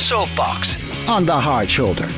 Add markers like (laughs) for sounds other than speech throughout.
Soapbox on the hard shoulder.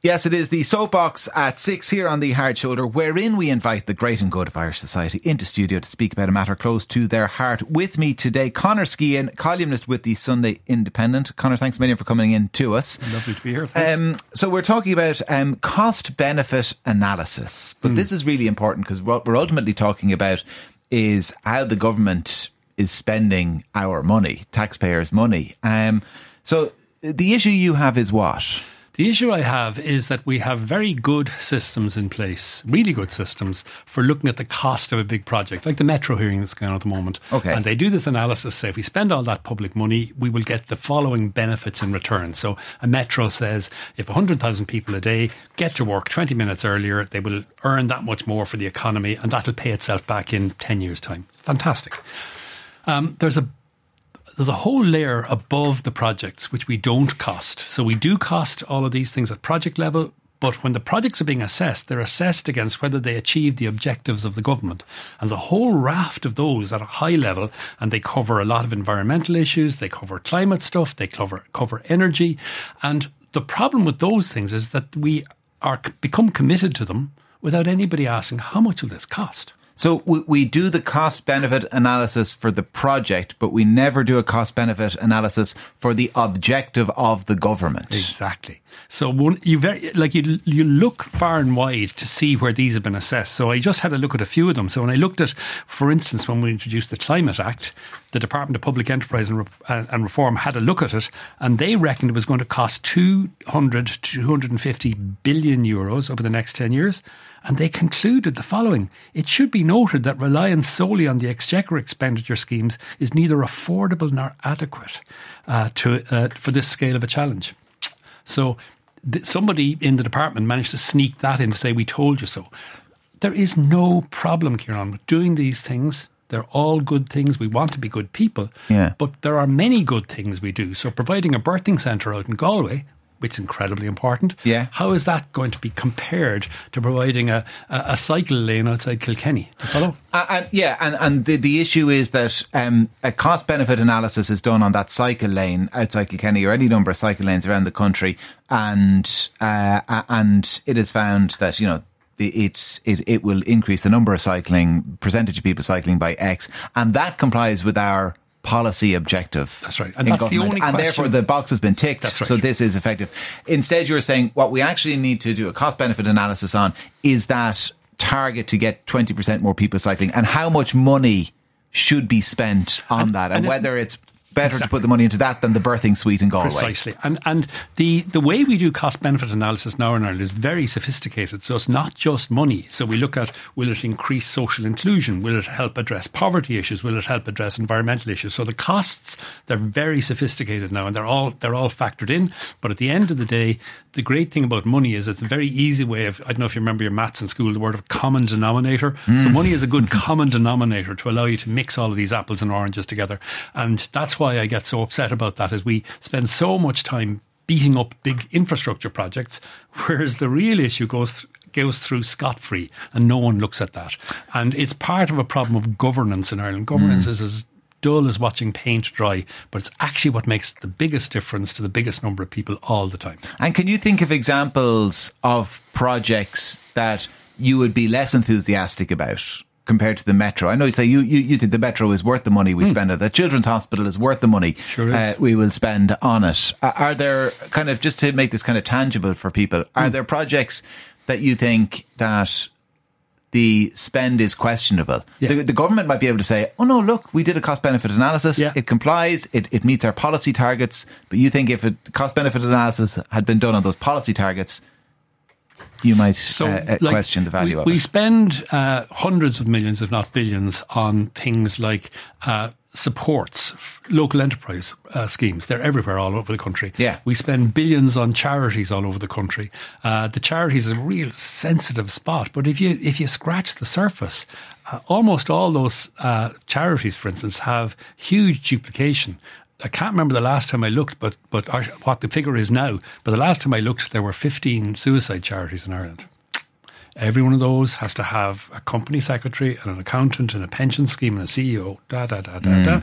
Yes, it is the soapbox at six here on the Hard Shoulder, wherein we invite the great and good of Irish society into studio to speak about a matter close to their heart. With me today, Conor Skehan, columnist with the Sunday Independent. Conor, thanks a million for coming in to us. Lovely to be here. Um, so we're talking about um, cost benefit analysis, but mm. this is really important because what we're ultimately talking about is how the government is spending our money, taxpayers' money. Um, so the issue you have is what? The issue I have is that we have very good systems in place, really good systems for looking at the cost of a big project, like the metro hearing that's going on at the moment. Okay. And they do this analysis. Say, if we spend all that public money, we will get the following benefits in return. So a metro says if 100,000 people a day get to work 20 minutes earlier, they will earn that much more for the economy, and that'll pay itself back in 10 years' time. Fantastic. Um, there's a there's a whole layer above the projects which we don't cost. So we do cost all of these things at project level, but when the projects are being assessed, they're assessed against whether they achieve the objectives of the government. And there's a whole raft of those at a high level, and they cover a lot of environmental issues, they cover climate stuff, they cover cover energy. And the problem with those things is that we are become committed to them without anybody asking how much will this cost. So we, we do the cost benefit analysis for the project, but we never do a cost benefit analysis for the objective of the government. Exactly. So one, you very like you you look far and wide to see where these have been assessed. So I just had a look at a few of them. So when I looked at, for instance, when we introduced the Climate Act, the Department of Public Enterprise and, uh, and Reform had a look at it, and they reckoned it was going to cost 200 250 billion euros over the next 10 years. And they concluded the following It should be noted that reliance solely on the exchequer expenditure schemes is neither affordable nor adequate uh, to, uh, for this scale of a challenge. So th- somebody in the department managed to sneak that in to say, We told you so. There is no problem, Kieran, with doing these things. They're all good things. We want to be good people. Yeah. But there are many good things we do. So providing a birthing centre out in Galway which is incredibly important. Yeah. How is that going to be compared to providing a, a, a cycle lane outside Kilkenny? You follow? Uh, and yeah, and, and the, the issue is that um, a cost benefit analysis is done on that cycle lane outside Kilkenny or any number of cycle lanes around the country, and uh, and it is found that you know it's it, it will increase the number of cycling percentage of people cycling by X, and that complies with our policy objective. That's right. And that's the only And therefore the box has been ticked. That's right. So this is effective. Instead, you're saying what we actually need to do a cost benefit analysis on is that target to get 20% more people cycling and how much money should be spent on and, that and, and whether it's better exactly. to put the money into that than the birthing suite in Galway. Precisely. And and the, the way we do cost benefit analysis now in Ireland is very sophisticated. So it's not just money. So we look at will it increase social inclusion? Will it help address poverty issues? Will it help address environmental issues? So the costs they're very sophisticated now and they're all they're all factored in. But at the end of the day, the great thing about money is it's a very easy way of I don't know if you remember your maths in school, the word of common denominator. Mm. So money is a good common denominator to allow you to mix all of these apples and oranges together. And that's why why I get so upset about that is we spend so much time beating up big infrastructure projects, (laughs) whereas the real issue goes goes through scot free, and no one looks at that. And it's part of a problem of governance in Ireland. Governance mm. is as dull as watching paint dry, but it's actually what makes the biggest difference to the biggest number of people all the time. And can you think of examples of projects that you would be less enthusiastic about? Compared to the metro. I know you say you, you, you think the metro is worth the money we mm. spend it. The children's hospital is worth the money sure uh, we will spend on it. Are there kind of just to make this kind of tangible for people? Are mm. there projects that you think that the spend is questionable. Yeah. The, the, government might be able to say, oh no, look, we did a cost benefit analysis. Yeah. It complies. It, it meets our policy targets. But you think if a cost benefit analysis had been done on those policy targets, you might so, uh, uh, like, question the value we, of it. We spend uh, hundreds of millions, if not billions, on things like uh, supports, local enterprise uh, schemes. They're everywhere, all over the country. Yeah. We spend billions on charities all over the country. Uh, the charities is a real sensitive spot, but if you if you scratch the surface, almost all those charities, for instance, have huge duplication. I can't remember the last time I looked, but but our, what the figure is now. But the last time I looked, there were 15 suicide charities in Ireland. Every one of those has to have a company secretary and an accountant and a pension scheme and a CEO, da, da, da, da, mm. da.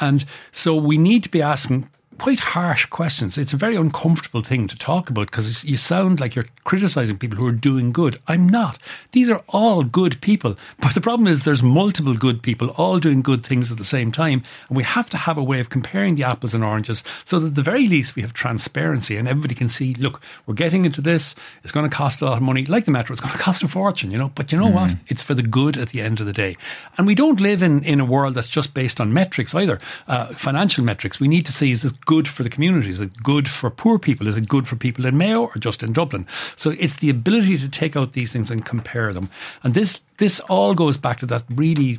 And so we need to be asking quite harsh questions. It's a very uncomfortable thing to talk about because you sound like you're criticizing people who are doing good. I'm not. These are all good people. But the problem is there's multiple good people all doing good things at the same time. And we have to have a way of comparing the apples and oranges so that at the very least we have transparency and everybody can see, look, we're getting into this. It's going to cost a lot of money. Like the metro, it's going (laughs) to cost a fortune, you know. But you know mm. what? It's for the good at the end of the day. And we don't live in, in a world that's just based on metrics either, uh, financial metrics. We need to see is this good for the community? Is it good for poor people? Is it good for people in Mayo or just in Dublin? So it's the ability to take out these things and compare them. And this this all goes back to that really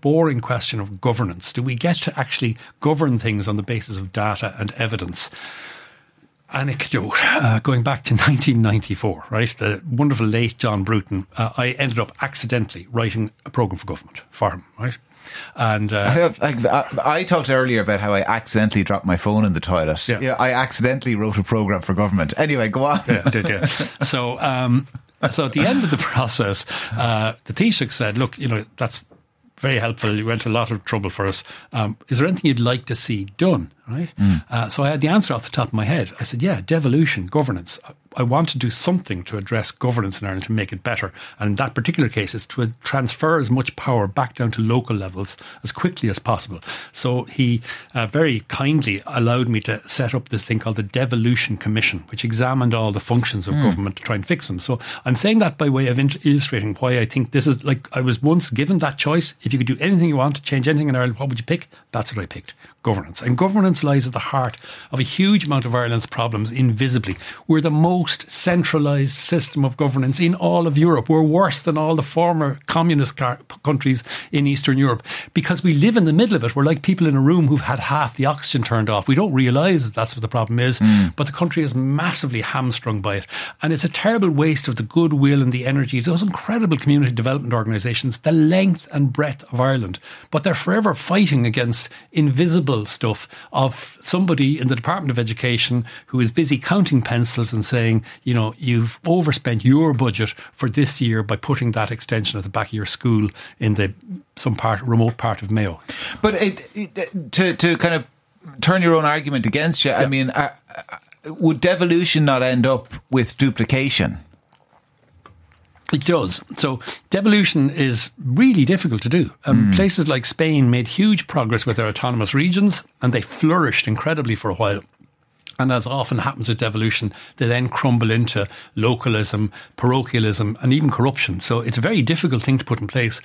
boring question of governance. Do we get to actually govern things on the basis of data and evidence? anecdote uh, going back to (laughs) 1994, right? The wonderful late John Bruton. Uh, I ended up accidentally writing a program for government for him, right? And uh, I, I, I, talked earlier about how I accidentally dropped my phone in the toilet. Yeah, yeah I accidentally wrote a program for government. Anyway, go on. Yeah, did yeah. (laughs) So, um, so at the end of the (laughs) process, uh, the Taoiseach said, "Look, you know that's very helpful. You went to a lot of trouble for us. Um, is there anything you'd like to see done?" Right. Mm. Uh, so I had the answer off the top of my head. I said, "Yeah, devolution, governance. I want to do something to address governance in Ireland to make it better. And in that particular case, is to transfer as much power back down to local levels as quickly as possible. So he uh, very kindly allowed me to set up this thing called the Devolution Commission, which examined all the functions of mm. government to try and fix them. So I'm saying that by way of illustrating why I think this is like I was once given that choice. If you could do anything you want to change anything in Ireland, what would you pick? That's what I picked governance. And governance lies at the heart of a huge amount of Ireland's problems invisibly. We're the most centralised system of governance in all of Europe. We're worse than all the former communist car- countries in Eastern Europe because we live in the middle of it. We're like people in a room who've had half the oxygen turned off. We don't realise that that's what the problem is, mm. but the country is massively hamstrung by it. And it's a terrible waste of the goodwill and the energy of those incredible community development organisations, the length and breadth of Ireland. But they're forever fighting against invisible stuff of somebody in the Department of Education who is busy counting pencils and saying, you know, you've overspent your budget for this year by putting that extension at the back of your school in the some part remote part of Mayo. But it, it, to to kind of turn your own argument against you, yeah. I mean, uh, uh, would devolution not end up with duplication? It does. So devolution is really difficult to do. Um, mm. Places like Spain made huge progress with their autonomous regions and they flourished incredibly for a while. And as often happens with devolution, they then crumble into localism, parochialism, and even corruption. So it's a very difficult thing to put in place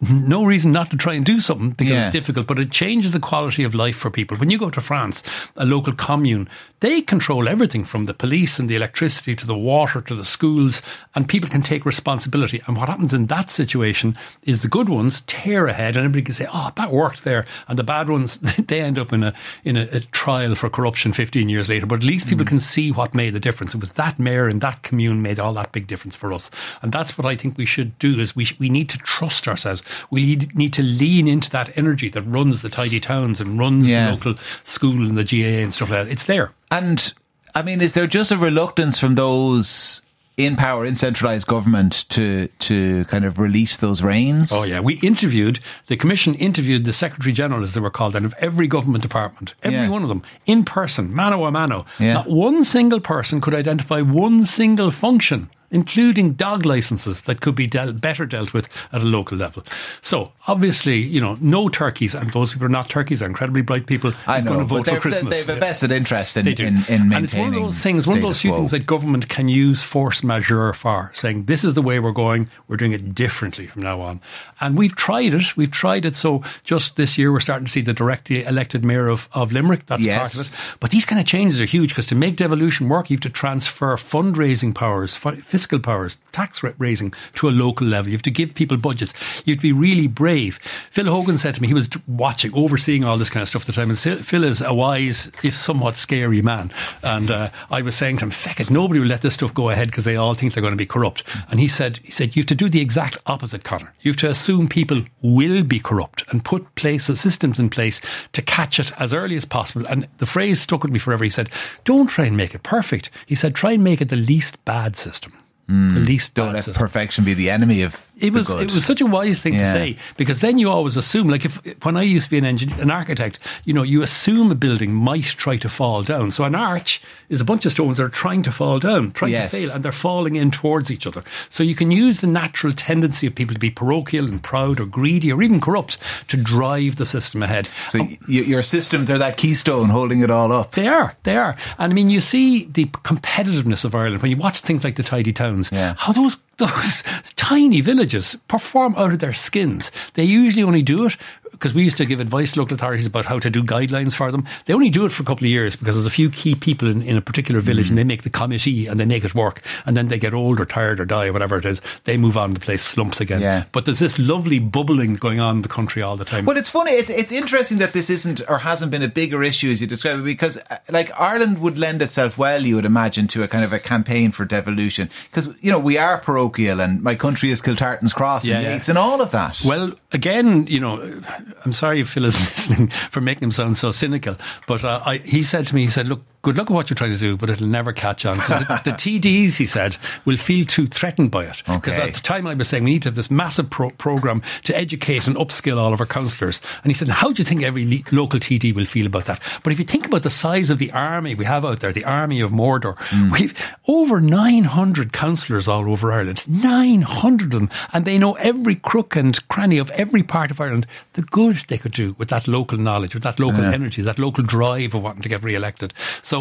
no reason not to try and do something because yeah. it's difficult, but it changes the quality of life for people. When you go to France, a local commune, they control everything from the police and the electricity to the water to the schools, and people can take responsibility. And what happens in that situation is the good ones tear ahead, and everybody can say, "Oh, that worked there," and the bad ones (laughs) they end up in a in a, a trial for corruption 15 years later. But at least people mm. can see what made the difference. It was that mayor in that commune made all that big difference for us, and that's what I think we should do. Is we sh- we need to trust ourselves we need to lean into that energy that runs the tidy towns and runs yeah. the local school and the GAA and stuff like that. It's there. And I mean, is there just a reluctance from those in power, in centralised government to to kind of release those reins? Oh yeah, we interviewed the commission interviewed the secretary general, as they were called, and of every government department, every yeah. one of them, in person, mano a mano. Yeah. Not one single person could identify one single function including dog licenses that could be dealt, better dealt with at a local level. So obviously, you know, no turkeys, and those people are not turkeys, are incredibly bright people. I know, going to vote for Christmas. They've a vested interest in, in, in, maintaining. And it's one of those things, one of those few things that government can use force majeure for, saying this is the way we're going, we're doing it differently from now on. And we've tried it. We've tried it. So just this year, we're starting to see the directly elected mayor of, of Limerick. That's yes. part of it. But these kind of changes are huge because to make devolution work, you have to transfer fundraising powers, fiscal powers, tax raising to a local level. You have to give people budgets. You have to be really brave. Phil Hogan said to me, he was watching, overseeing all this kind of stuff at the time. And Phil is a wise, if somewhat scary man. And uh, I was saying to him, feck it, nobody will let this stuff go ahead because they all think they're going to be corrupt. And he said, he said, you have to do the exact opposite, Conor. You have to assume people will be corrupt and put places, systems in place to catch it as early as possible. And the phrase stuck with me forever. He said, don't try and make it perfect. He said, try and make it the least bad system. Mm. the least Don't let perfection be the enemy of It was it was such a wise thing to say because then you always assume like if when I used to be an engineer, an architect, you know, you assume a building might try to fall down. So an arch is a bunch of stones that are trying to fall down, trying Yes. to fail, and they're falling in towards each other. So you can use the natural tendency of people to be parochial and proud or greedy or even corrupt to drive the system ahead. So um, y- your systems are that keystone holding it all up. They are, they are. And I mean, you see the competitiveness of Ireland when you watch things like the Tidy Towns, Yeah. how those those (laughs) tiny villages perform out of their skins. They usually only do it because we used to give advice to local authorities about how to do guidelines for them. They only do it for a couple of years because there's a few key people in, in a particular village Mm. and they make the committee and they make it work. And then they get old or tired or die or whatever it is. They move on, the place slumps again. Yeah. But there's this lovely bubbling going on in the country all the time. Well, it's funny. It's it's interesting that this isn't or hasn't been a bigger issue as you describe it, because uh, like Ireland would lend itself well, you would imagine, to a kind of a campaign for devolution, because you know we are parochial, and my country is Kiltartan's Cross and Yeah, yeah. Yeats and all of that. Well, again, you know, I'm sorry if Phil is (laughs) listening for making him sound so cynical, but uh, I, he said to me, he said, look, good luck at what you're trying to do, but it'll never catch on. Because the, TDs, he said, will feel too threatened by it. Because Okay. at the time I was saying we need to have this massive pro- program to educate and upskill all of our councillors. And he said, how do you think every le- local TD will feel about that? But if you think about the size of the army we have out there, the army of Mordor, mm. we've over 900 councillors all over Ireland. 900 of them. And they know every crook and cranny of every part of Ireland, the good they could do with that local knowledge, with that local energy, that local drive of wanting to get re-elected. So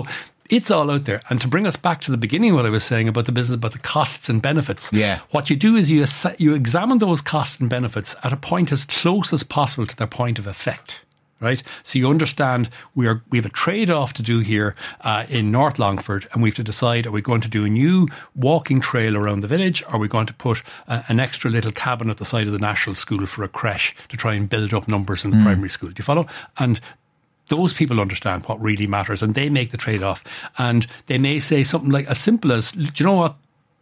it's all out there. And to bring us back to the beginning, what I was saying about the business, about the costs and benefits. Yeah. What you do is you ass- you examine those costs and benefits at a point as close as possible to their point of effect. Right, so you understand we are we have a trade off to do here uh, in North Longford, and we have to decide: are we going to do a new walking trail around the village, or are we going to put uh, an extra little cabin at the side of the national school for a creche to try and build up numbers in the primary school? Do you follow? And those people understand what really matters and they make the trade off. And they may say something like as simple as, do you know what?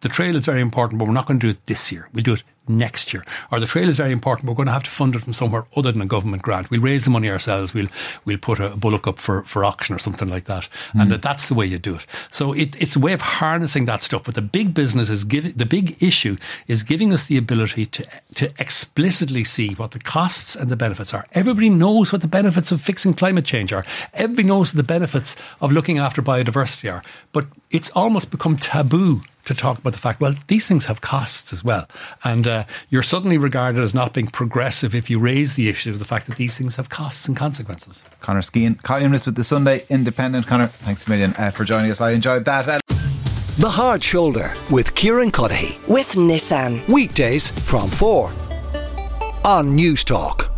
The trail is very important, but we're not going to do it this year. We'll do it next year. Or the trail is very important, but we're going to have to fund it from somewhere other than a government grant. We'll raise the money ourselves. We'll we'll put a bullock up for, for auction or something like that. And that, that's the way you do it. So it, it's a way of harnessing that stuff. But the big business is giving the big issue is giving us the ability to to explicitly see what the costs and the benefits are. Everybody knows what the benefits of fixing climate change are. Everybody knows what the benefits of looking after biodiversity are. But it's almost become taboo to talk about the fact, well, these things have costs as well. And uh, you're suddenly regarded as not being progressive if you raise the issue of the fact that these things have costs and consequences. Conor Skehan, columnist with the Sunday Independent. Conor, thanks a million uh, for joining us. I enjoyed that. Uh, The Hard Shoulder with Kieran Cuddihy. with Nissan. Weekdays from 4 on Newstalk.